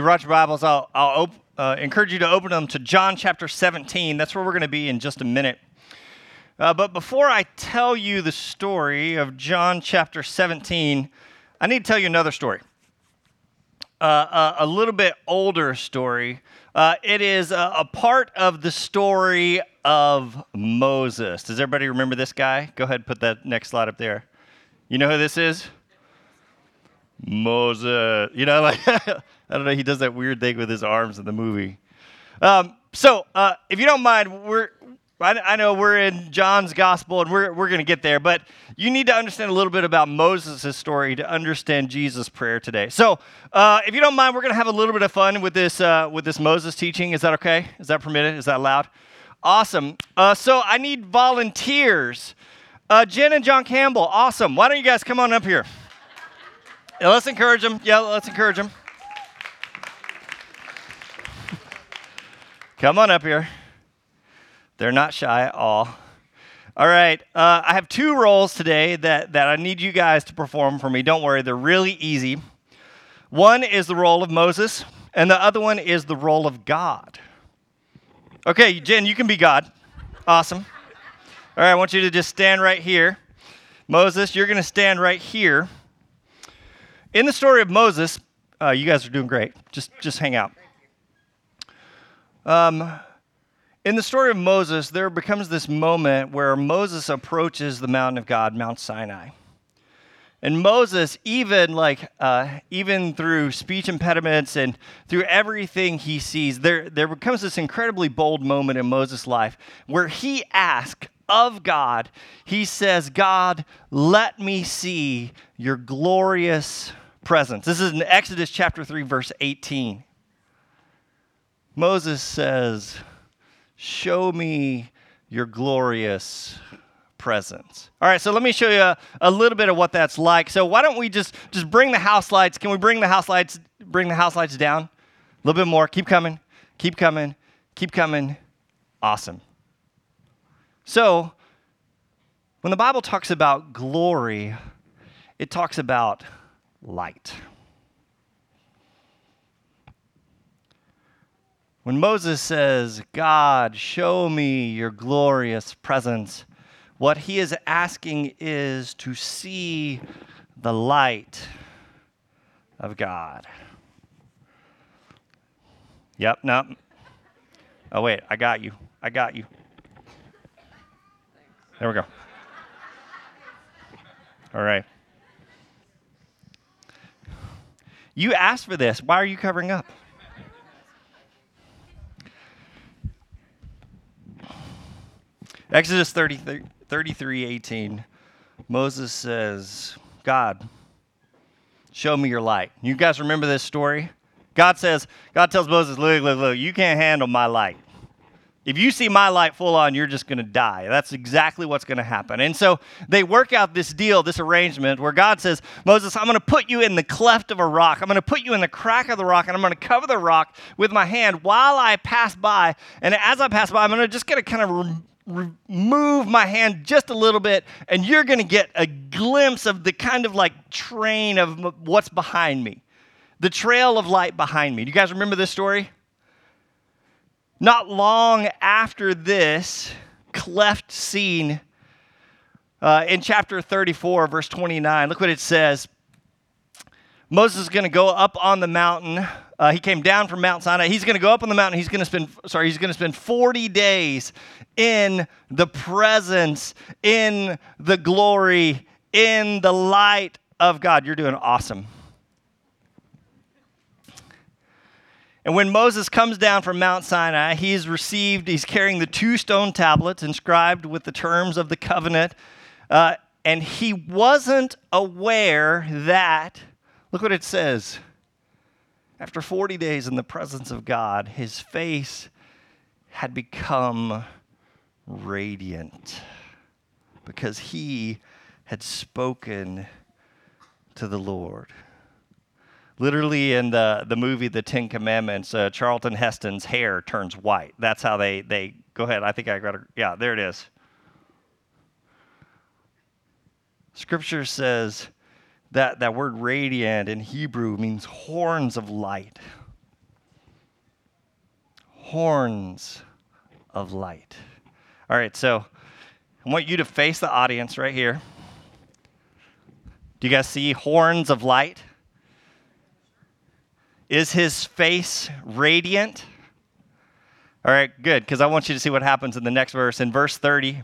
you brought your Bibles, I'll, I'll op- uh, encourage you to open them to John chapter 17. That's where we're going to be in just a minute. Uh, but before I tell you the story of John chapter 17, I need to tell you another story. Uh, uh a little bit older story. Uh, it is a, a part of the story of Moses. Does everybody remember this guy? Go ahead and put that next slide up there. You know who this is? Moses. You know, like, I don't know, he does that weird thing with his arms in the movie. Um, so, uh, if you don't mind, we're, I, I know we're in John's gospel and we're, we're going to get there, but you need to understand a little bit about Moses' story to understand Jesus' prayer today. So, uh, if you don't mind, we're going to have a little bit of fun with this, uh, with this Moses teaching. Is that okay? Is that permitted? Is that allowed? Awesome. Uh, so, I need volunteers. Uh, Jen and John Campbell, awesome. Why don't you guys come on up here? Yeah, let's encourage them. Yeah, let's encourage them. Come on up here. They're not shy at all. All right, uh, I have two roles today that, that I need you guys to perform for me. Don't worry, they're really easy. One is the role of Moses, and the other one is the role of God. Okay, Jen, you can be God. Awesome. All right, I want you to just stand right here. Moses, you're going to stand right here. In the story of Moses, uh, you guys are doing great. Just, just hang out. Um, in the story of Moses, there becomes this moment where Moses approaches the mountain of God, Mount Sinai. And Moses, even like, uh, even through speech impediments and through everything he sees, there, there becomes this incredibly bold moment in Moses' life where he asks of God, he says, God, let me see your glorious presence. This is in Exodus chapter 3, verse 18. Moses says, Show me your glorious presence. All right, so let me show you a, a, little bit of what that's like. So why don't we just just bring the house lights? Can we bring the house lights bring the house lights down? A little bit more. Keep coming. Keep coming. Keep coming. Awesome. So, when the Bible talks about glory, it talks about light. When Moses says, God, show me your glorious presence, what he is asking is to see the light of God. Yep, no. Oh, wait, I got you. I got you. There we go. All right. You asked for this. Why are you covering up? Exodus 33, 33 18. Moses says, God, show me your light. You guys remember this story? God says, God tells Moses, look, look, look, you can't handle my light. If you see my light full on, you're just going to die. That's exactly what's going to happen. And so they work out this deal, this arrangement, where God says, Moses, I'm going to put you in the cleft of a rock. I'm going to put you in the crack of the rock, and I'm going to cover the rock with my hand while I pass by. And as I pass by, I'm going to just going to kind of remove my hand just a little bit, and you're going to get a glimpse of the kind of like train of what's behind me, the trail of light behind me. Do you guys remember this story? Not long after this cleft scene uh, in chapter 34, verse 29, look what it says. Moses is going to go up on the mountain. Uh, he came down from Mount Sinai. He's going to go up on the mountain. He's going to spend, sorry, he's going to spend 40 days in the presence, in the glory, in the light of God. You're doing awesome. And when Moses comes down from Mount Sinai, he's received, he's carrying the two stone tablets inscribed with the terms of the covenant. Uh, and he wasn't aware that, look what it says. After 40 days in the presence of God, his face had become radiant because he had spoken to the Lord. Literally in the, the movie The Ten Commandments, uh, Charlton Heston's hair turns white. That's how they, they go ahead. I think I got it. Yeah, there it is. Scripture says that that word radiant in Hebrew means horns of light. horns of light. All right, so I want you to face the audience right here. Do you guys see horns of light? Is his face radiant? All right, good, because I want you to see what happens in the next verse. In verse 30,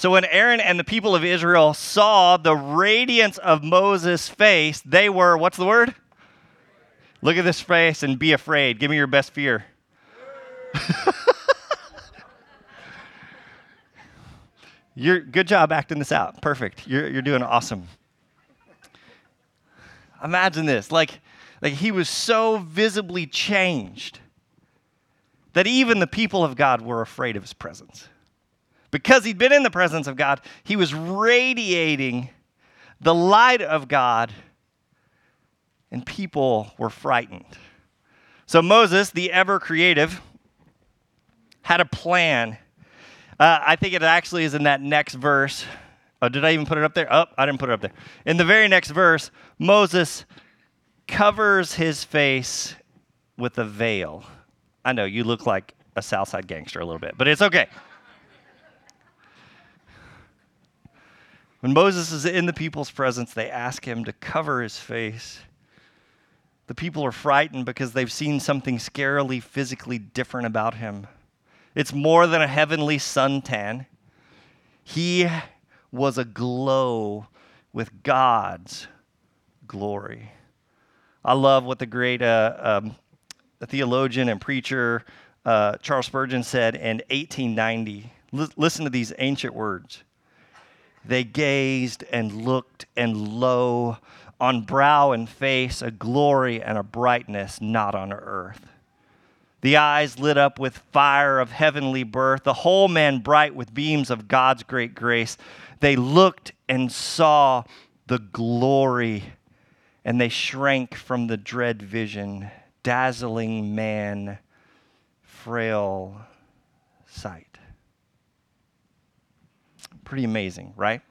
so when Aaron and the people of Israel saw the radiance of Moses' face, they were, what's the word? Look at this face and be afraid. Give me your best fear. you're good job acting this out. Perfect. You're, you're doing awesome. Imagine this. Like, like he was so visibly changed that even the people of God were afraid of his presence. Because he'd been in the presence of God, he was radiating the light of God, and people were frightened. So Moses, the ever creative, had a plan. Uh, I think it actually is in that next verse. Oh, did I even put it up there? Oh, I didn't put it up there. In the very next verse, Moses covers his face with a veil. I know you look like a Southside gangster a little bit, but it's okay. When Moses is in the people's presence, they ask him to cover his face. The people are frightened because they've seen something scarily physically different about him. It's more than a heavenly suntan. He was aglow with God's glory. I love what the great uh, um, theologian and preacher uh, Charles Spurgeon said in 1890. L- listen to these ancient words. They gazed and looked, and lo, on brow and face a glory and a brightness not on earth. The eyes lit up with fire of heavenly birth, the whole man bright with beams of God's great grace. They looked and saw the glory and they shrank from the dread vision, dazzling man, frail sight. Pretty amazing, right?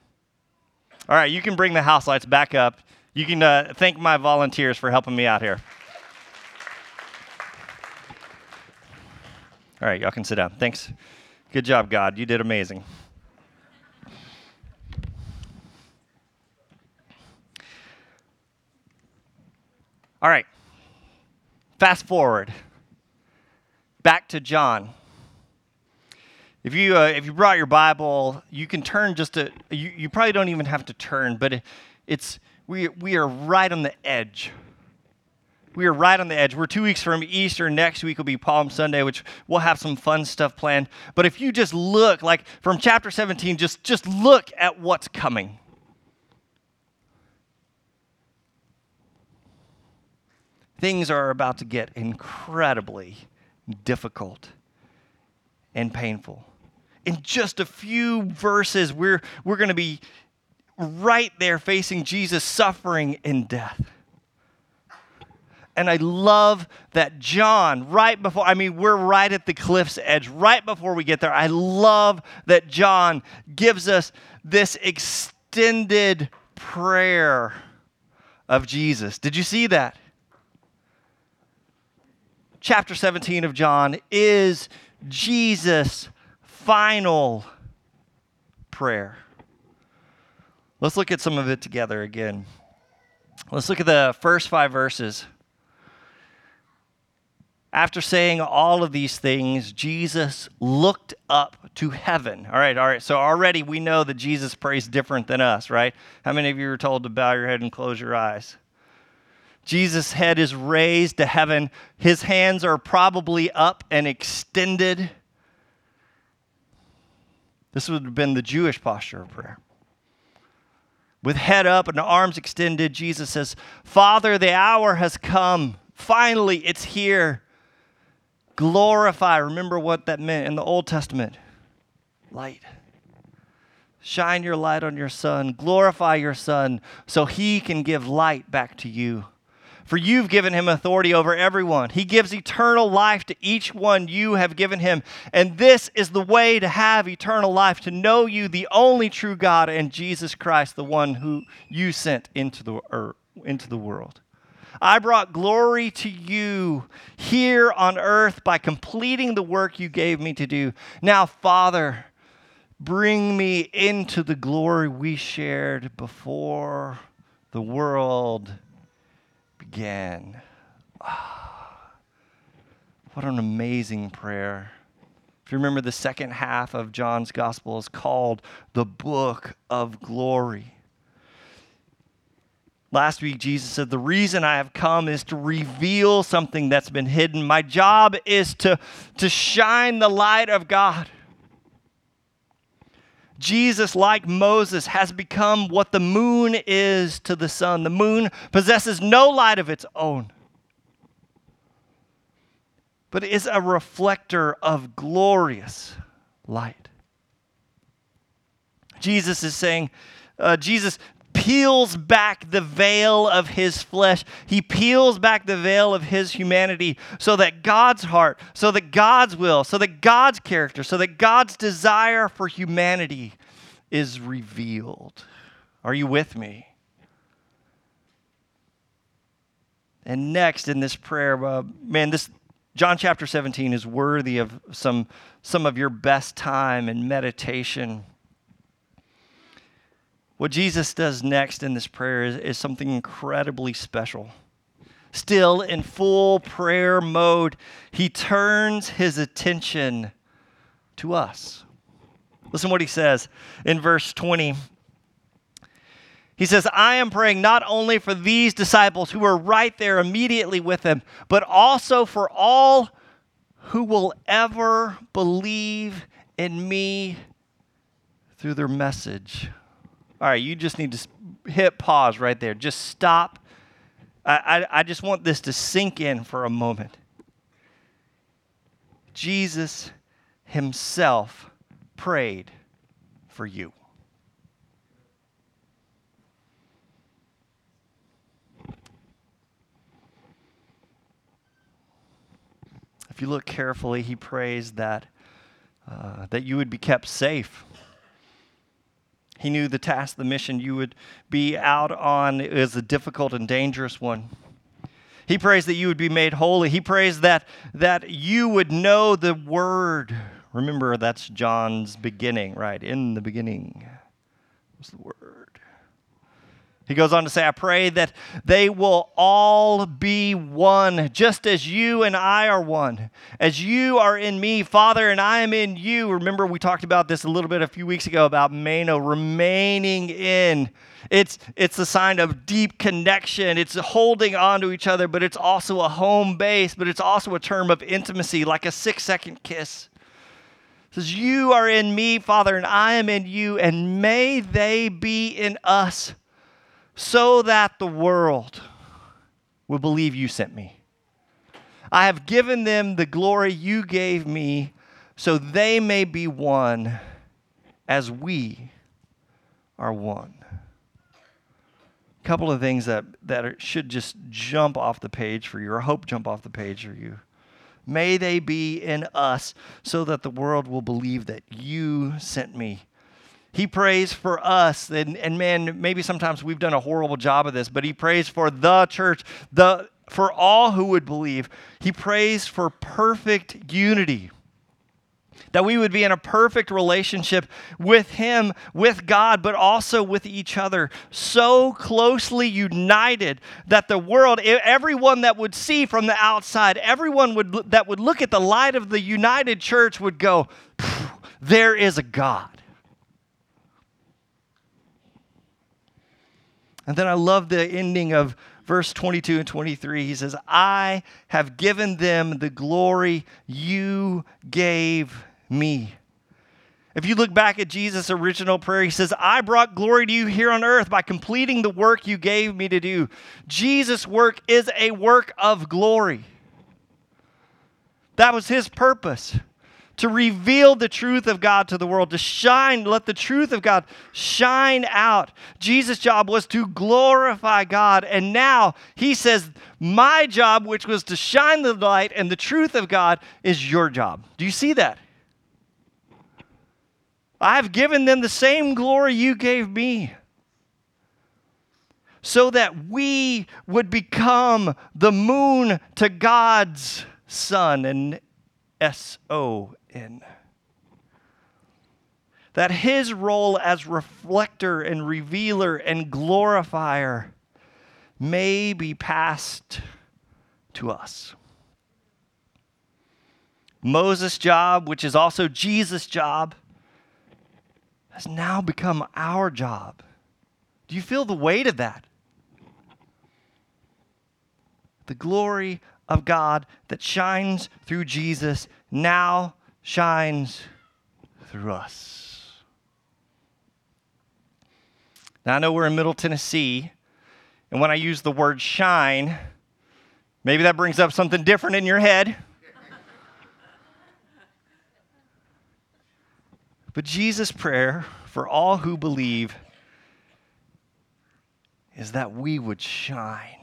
All right, you can bring the house lights back up. You can uh, thank my volunteers for helping me out here. All right, y'all can sit down. Thanks. Good job, God. You did amazing. All right. Fast forward back to John. If you, uh, if you brought your Bible, you can turn just a, you, you probably don't even have to turn, but it, it's, we, we are right on the edge. We are right on the edge. We're two weeks from Easter. Next week will be Palm Sunday, which we'll have some fun stuff planned. But if you just look, like from chapter 17, just, just look at what's coming. things are about to get incredibly difficult and painful. In just a few verses, we're, we're going to be right there facing Jesus suffering in death. And I love that John, right before, I mean, we're right at the cliff's edge, right before we get there. I love that John gives us this extended prayer of Jesus. Did you see that? chapter 17 of John is Jesus' final prayer. Let's look at some of it together again. Let's look at the first five verses. After saying all of these things, Jesus looked up to heaven. All right, all right. So already we know that Jesus prays different than us, right? How many of you were told to bow your head and close your eyes? Jesus' head is raised to heaven. His hands are probably up and extended. This would have been the Jewish posture of prayer. With head up and arms extended, Jesus says, Father, the hour has come. Finally, it's here. Glorify. Remember what that meant in the Old Testament light. Shine your light on your son. Glorify your son so he can give light back to you. For you've given him authority over everyone. He gives eternal life to each one you have given him. And this is the way to have eternal life to know you, the only true God, and Jesus Christ, the one who you sent into the, er, into the world. I brought glory to you here on earth by completing the work you gave me to do. Now, Father, bring me into the glory we shared before the world began. Ah, what an amazing prayer. If you remember, the second half of John's gospel is called the book of glory. Last week, Jesus said, The reason I have come is to reveal something that's been hidden. My job is to, to shine the light of God. Jesus, like Moses, has become what the moon is to the sun. The moon possesses no light of its own, but is a reflector of glorious light. Jesus is saying, uh, Jesus peels back the veil of his flesh. He peels back the veil of his humanity so that God's heart, so that God's will, so that God's character, so that God's desire for humanity is revealed. Are you with me? And next in this prayer, uh, man, this John chapter 17 is worthy of some, some of your best time and meditation. What Jesus does next in this prayer is, is something incredibly special. Still in full prayer mode, he turns his attention to us. Listen what he says in verse 20. He says, I am praying not only for these disciples who are right there immediately with him, but also for all who will ever believe in me through their message. All right, you just need to hit pause right there. Just stop. I, I, I just want this to sink in for a moment. Jesus himself prayed for you. If you look carefully, he prays that, uh, that you would be kept safe he knew the task, the mission you would be out on is a difficult and dangerous one. He prays that you would be made holy. He prays that, that you would know the word. Remember, that's John's beginning, right? In the beginning was the word. He goes on to say, I pray that they will all be one, just as you and I are one. As you are in me, Father, and I am in you. Remember, we talked about this a little bit a few weeks ago about Meno remaining in. It's, it's a sign of deep connection. It's holding on to each other, but it's also a home base, but it's also a term of intimacy, like a six second kiss. It says, You are in me, Father, and I am in you, and may they be in us so that the world will believe you sent me. I have given them the glory you gave me, so they may be one as we are one. A couple of things that, that are, should just jump off the page for you, or hope jump off the page for you. May they be in us so that the world will believe that you sent me. He prays for us. And, and man, maybe sometimes we've done a horrible job of this, but he prays for the church, the, for all who would believe. He prays for perfect unity. That we would be in a perfect relationship with Him, with God, but also with each other, so closely united that the world, everyone that would see from the outside, everyone would, that would look at the light of the united church would go, There is a God. And then I love the ending of verse 22 and 23. He says, I have given them the glory you gave me. If you look back at Jesus' original prayer, he says, I brought glory to you here on earth by completing the work you gave me to do. Jesus' work is a work of glory. That was his purpose to reveal the truth of God to the world, to shine, let the truth of God shine out. Jesus' job was to glorify God. And now he says, My job, which was to shine the light and the truth of God, is your job. Do you see that? I've given them the same glory you gave me. so that we would become the moon to God's sun and S O N. That his role as reflector and revealer and glorifier may be passed to us. Moses' job, which is also Jesus' job, has now become our job. Do you feel the weight of that? The glory of God that shines through Jesus now shines through us. Now, I know we're in Middle Tennessee, and when I use the word shine, maybe that brings up something different in your head. But Jesus' prayer for all who believe is that we would shine.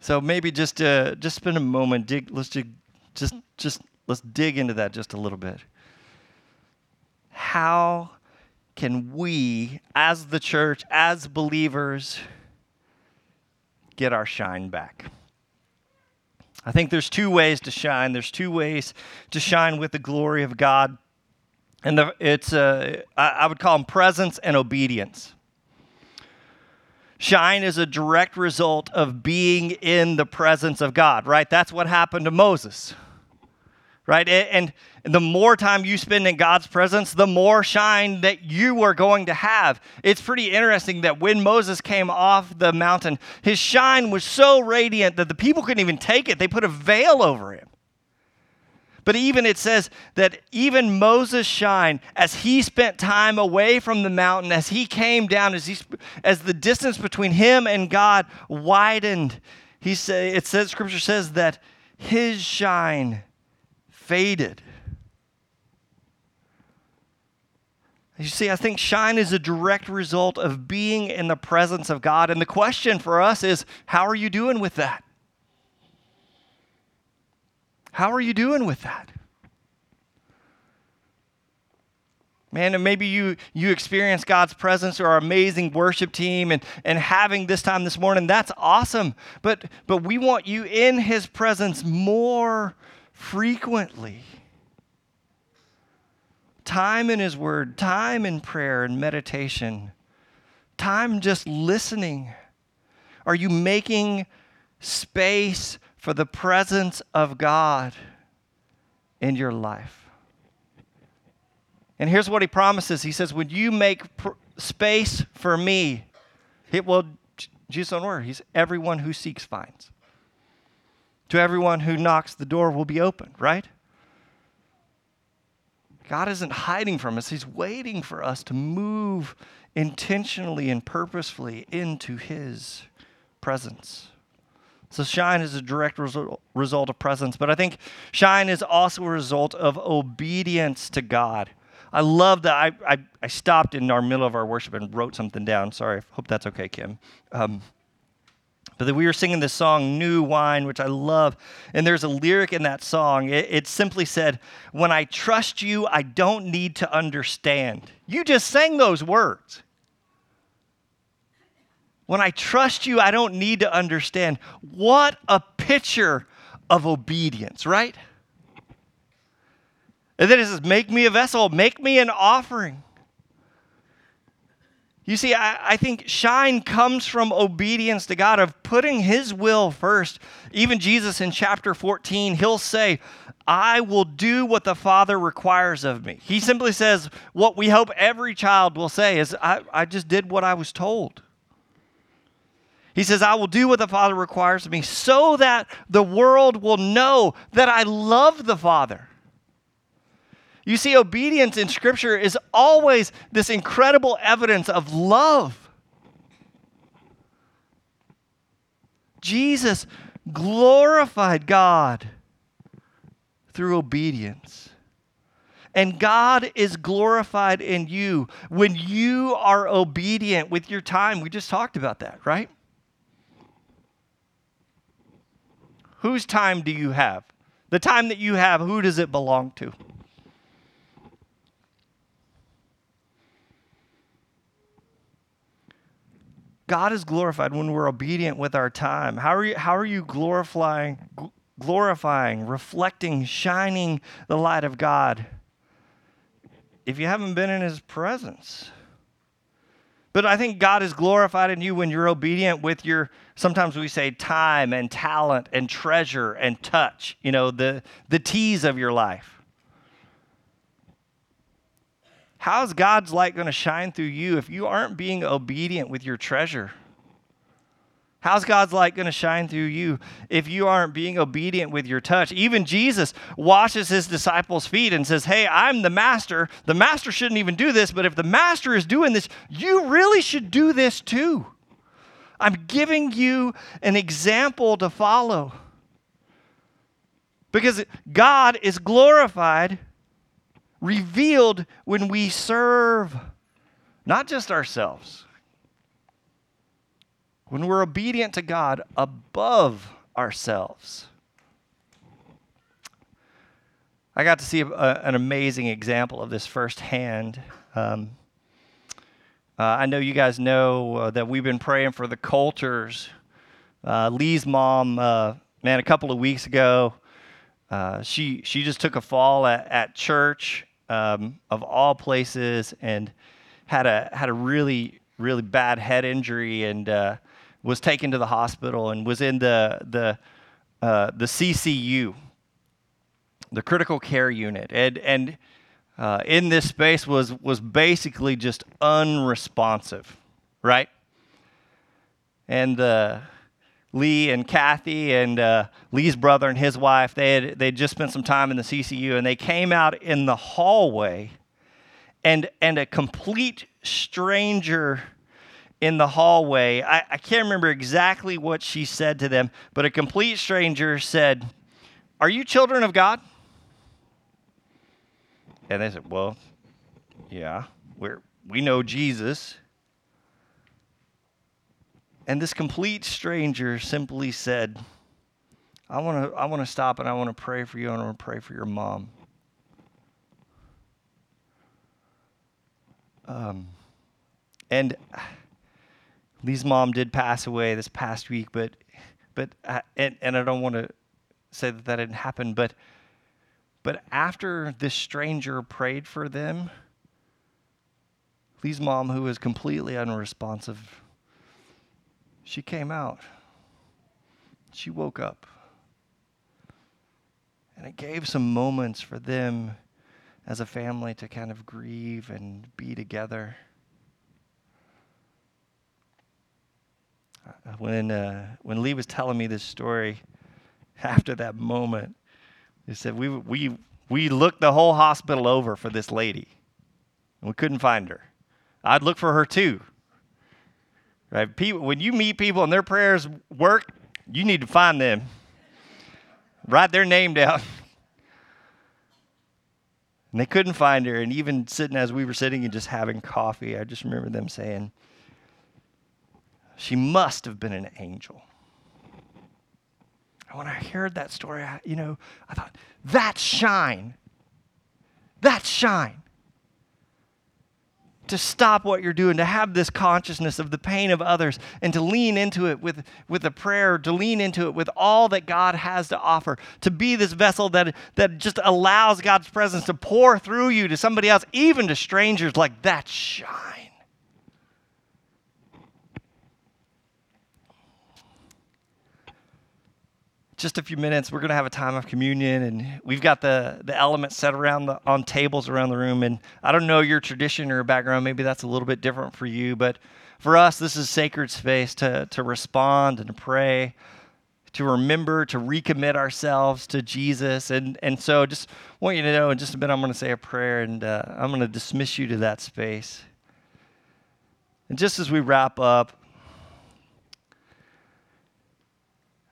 So maybe just uh, just spend a moment. Dig. Let's dig, just just let's dig into that just a little bit. How can we, as the church, as believers, get our shine back? I think there's two ways to shine. There's two ways to shine with the glory of God. And the, it's, uh, I, I would call them presence and obedience. Shine is a direct result of being in the presence of God, right? That's what happened to Moses right? And, the more time you spend in God's presence, the more shine that you are going to have. It's pretty interesting that when Moses came off the mountain, his shine was so radiant that the people couldn't even take it. They put a veil over him. But even it says that even Moses' shine, as he spent time away from the mountain, as he came down, as, he, as the distance between him and God widened, he say, it says, Scripture says that his shine faded. You see, I think shine is a direct result of being in the presence of God. And the question for us is how are you doing with that? How are you doing with that? Man, and maybe you you experience God's presence or our amazing worship team and, and having this time this morning. That's awesome. But but we want you in his presence more frequently. Time in His Word, time in prayer and meditation, time just listening. Are you making space for the presence of God in your life? And here's what He promises He says, When you make pr- space for me, it will, Jesus' own word, He's everyone who seeks finds. To everyone who knocks, the door will be open, right? God isn't hiding from us, He's waiting for us to move intentionally and purposefully into His presence. So, shine is a direct result, result of presence, but I think shine is also a result of obedience to God. I love that. I, I, I stopped in our middle of our worship and wrote something down. Sorry, I hope that's okay, Kim. Um, but we were singing this song, New Wine, which I love. And there's a lyric in that song. It, it, simply said, When I trust you, I don't need to understand. You just sang those words. When I trust you, I don't need to understand. What a picture of obedience, right? And then it says, Make me a vessel, make me an offering. You see, I, I, think shine comes from obedience to God, of putting His will first. Even Jesus in chapter 14, He'll say, I will do what the Father requires of me. He simply says, what we hope every child will say is, I, I just did what I was told. He says, I will do what the Father requires of me so that the world will know that I love the Father. You see, obedience in Scripture is always this incredible evidence of love. Jesus glorified God through obedience. And God is glorified in you when you are obedient with your time. We just talked about that, right? Whose time do you have? The time that you have, who does it belong to? God is glorified when we're obedient with our time. How are you, how are you glorifying, glorifying, reflecting, shining the light of God if you haven't been in His presence? But I think God is glorified in you when you're obedient with your sometimes we say time and talent and treasure and touch, you know, the, the T's of your life. How's God's light going to shine through you if you aren't being obedient with your treasure? How's God's light going to shine through you if you aren't being obedient with your touch? Even Jesus washes his disciples' feet and says, Hey, I'm the master. The master shouldn't even do this, but if the master is doing this, you really should do this too. I'm giving you an example to follow. Because God is glorified, revealed when we serve not just ourselves when we're obedient to God above ourselves. I got to see a, an amazing example of this firsthand. Um, uh, I know you guys know uh, that we've been praying for the Coulters. Uh, Lee's mom, uh, man, a couple of weeks ago, uh, she she just took a fall at, at church, um, of all places, and had a had a really really bad head injury, and was taken to the hospital and was in the, the, the CCU, the critical care unit. And, and uh, in this space was, was basically just unresponsive, right? And uh, Lee and Kathy and uh, Lee's brother and his wife, they had they just spent some time in the CCU and they came out in the hallway and, and a complete stranger in the hallway. I, I can't remember exactly what she said to them, but a complete stranger said, Are you children of God? And they said, Well, yeah, we're, we know Jesus. And this complete stranger simply said, I want to I want to stop and I want to pray for you and I want to pray for your mom. Um, and Lee's mom did pass away this past week, but but uh, and, and I don't want to say that that didn't happen, but but after this stranger prayed for them, Lee's mom, who was completely unresponsive, she came out. She woke up. And it gave some moments for them as a family to kind of grieve and be together. when uh, when Lee was telling me this story after that moment, he said we we we looked the whole hospital over for this lady, and we couldn't find her. I'd look for her too. Right? People, when you meet people and their prayers work, you need to find them. Write their name down. And they couldn't find her. And even sitting as we were sitting and just having coffee, I just remember them saying, she must have been an angel. And when I heard that story, I, you know, I thought, that's shine. That's shine. To stop what you're doing, to have this consciousness of the pain of others, and to lean into it with, with a prayer, to lean into it with all that God has to offer, to be this vessel that, that just allows God's presence to pour through you to somebody else, even to strangers, like that shine. Just a few minutes, we're going to have a time of communion, and we've got the, the elements set around the, on tables around the room. And I don't know your tradition or background, maybe that's a little bit different for you, but for us, this is sacred space to, to respond and to pray, to remember, to recommit ourselves to Jesus. And, and so just want you to know in just a minute, I'm going to say a prayer, and uh, I'm going to dismiss you to that space. And just as we wrap up,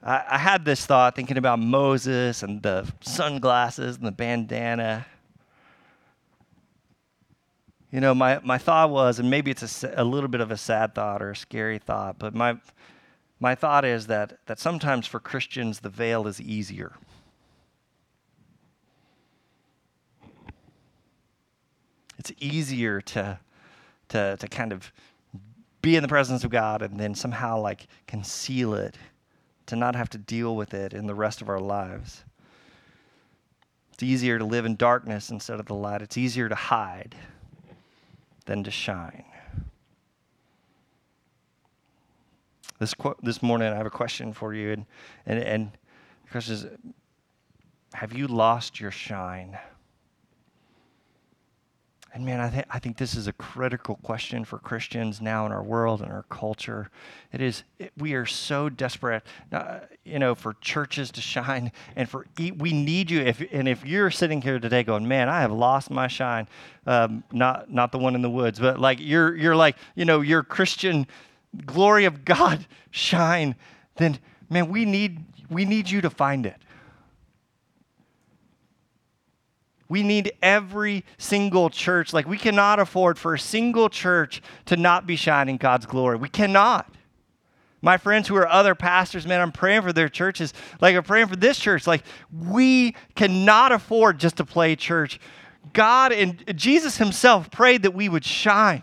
I, I had this thought thinking about Moses and the sunglasses and the bandana. You know, my, my thought was, and maybe it's a, a little bit of a sad thought or a scary thought, but my, my thought is that, that sometimes for Christians, the veil is easier. It's easier to, to, to kind of be in the presence of God and then somehow like conceal it, to not have to deal with it in the rest of our lives. It's easier to live in darkness instead of the light. It's easier to hide than to shine. This, this morning, I have a question for you, and, and, and the question is Have you lost your shine? And man, I, th- I think this is a critical question for Christians now in our world and our culture. It is, it, we are so desperate, uh, you know, for churches to shine and for, e- we need you. If, and if you're sitting here today going, man, I have lost my shine, um, not, not the one in the woods, but like you're, you're like, you know, your Christian glory of God shine, then man, we need, we need you to find it. We need every single church. Like, we cannot afford for a single church to not be shining God's glory. We cannot. My friends who are other pastors, man, I'm praying for their churches. Like, I'm praying for this church. Like, we cannot afford just to play church. God and Jesus Himself prayed that we would shine.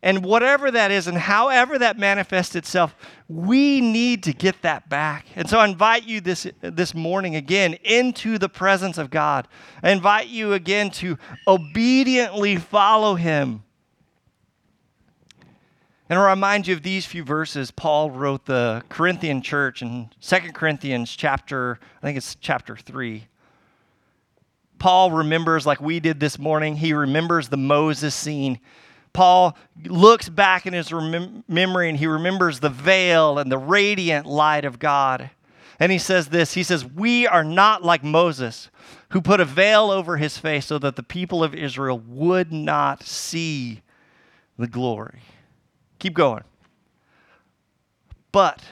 And whatever that is and however that manifests itself, we need to get that back. And so I invite you this, this morning again into the presence of God. I invite you again to obediently follow Him. And I remind you of these few verses Paul wrote the Corinthian church in 2 Corinthians chapter, I think it's chapter 3. Paul remembers, like we did this morning, he remembers the Moses scene Paul looks back in his rem- memory and he remembers the veil and the radiant light of God. And he says this He says, We are not like Moses, who put a veil over his face so that the people of Israel would not see the glory. Keep going. But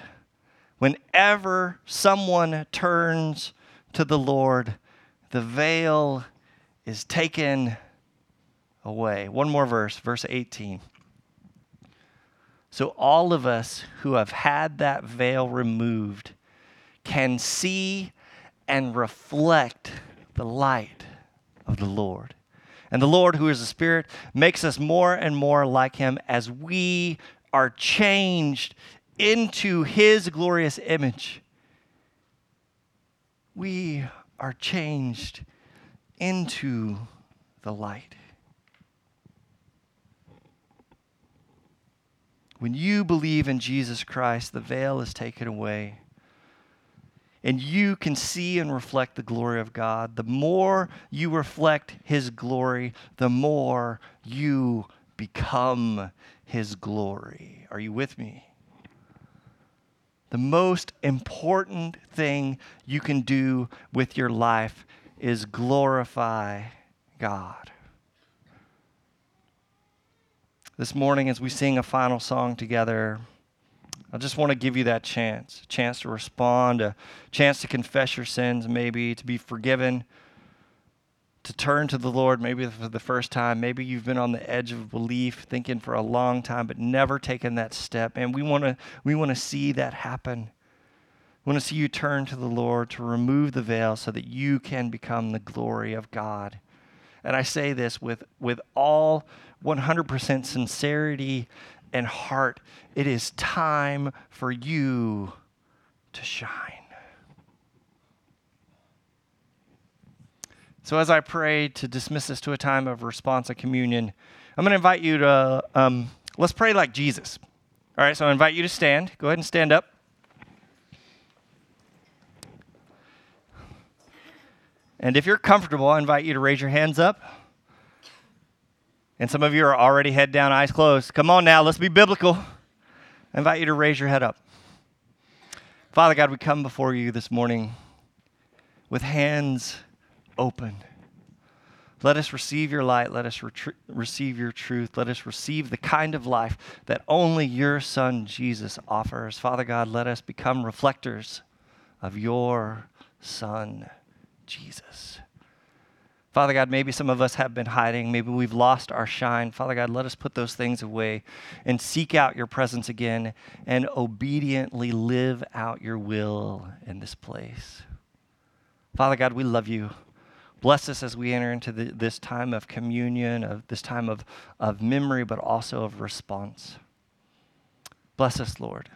whenever someone turns to the Lord, the veil is taken away. One more verse, verse 18. So, all of us who have had that veil removed can see and reflect the light of the Lord. And the Lord, who is the Spirit, makes us more and more like Him as we are changed into His glorious image. We are changed into the light. When you believe in Jesus Christ, the veil is taken away. And you can see and reflect the glory of God. The more you reflect His glory, the more you become His glory. Are you with me? The most important thing you can do with your life is glorify God this morning as we sing a final song together, I just want to give you that chance a chance to respond, a chance to confess your sins, maybe to be forgiven, to turn to the Lord, maybe for the first time. Maybe you've been on the edge of belief, thinking for a long time, but never taken that step. And we want to, we want to see that happen. We want to see you turn to the Lord to remove the veil so that you can become the glory of God. And I say this with, with all 100% sincerity and heart. It is time for you to shine. So, as I pray to dismiss us to a time of response and communion, I'm going to invite you to um, let's pray like Jesus. All right, so I invite you to stand. Go ahead and stand up. And if you're comfortable, I invite you to raise your hands up. And some of you are already head down, eyes closed. Come on now, let's be biblical. I invite you to raise your head up. Father God, we come before you this morning with hands open. Let us receive your light. Let us retri- receive your truth. Let us receive the kind of life that only your Son Jesus offers. Father God, let us become reflectors of your Son Jesus. Father God, maybe some of us have been hiding. Maybe we've lost our shine. Father God, let us put those things away and seek out your presence again and obediently live out your will in this place. Father God, we love you. Bless us as we enter into the, this time of communion, of this time of, of memory, but also of response. Bless us, Lord.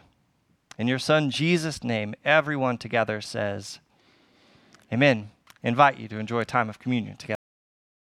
In your Son Jesus' name, everyone together says, Amen. Invite you to enjoy a time of communion together.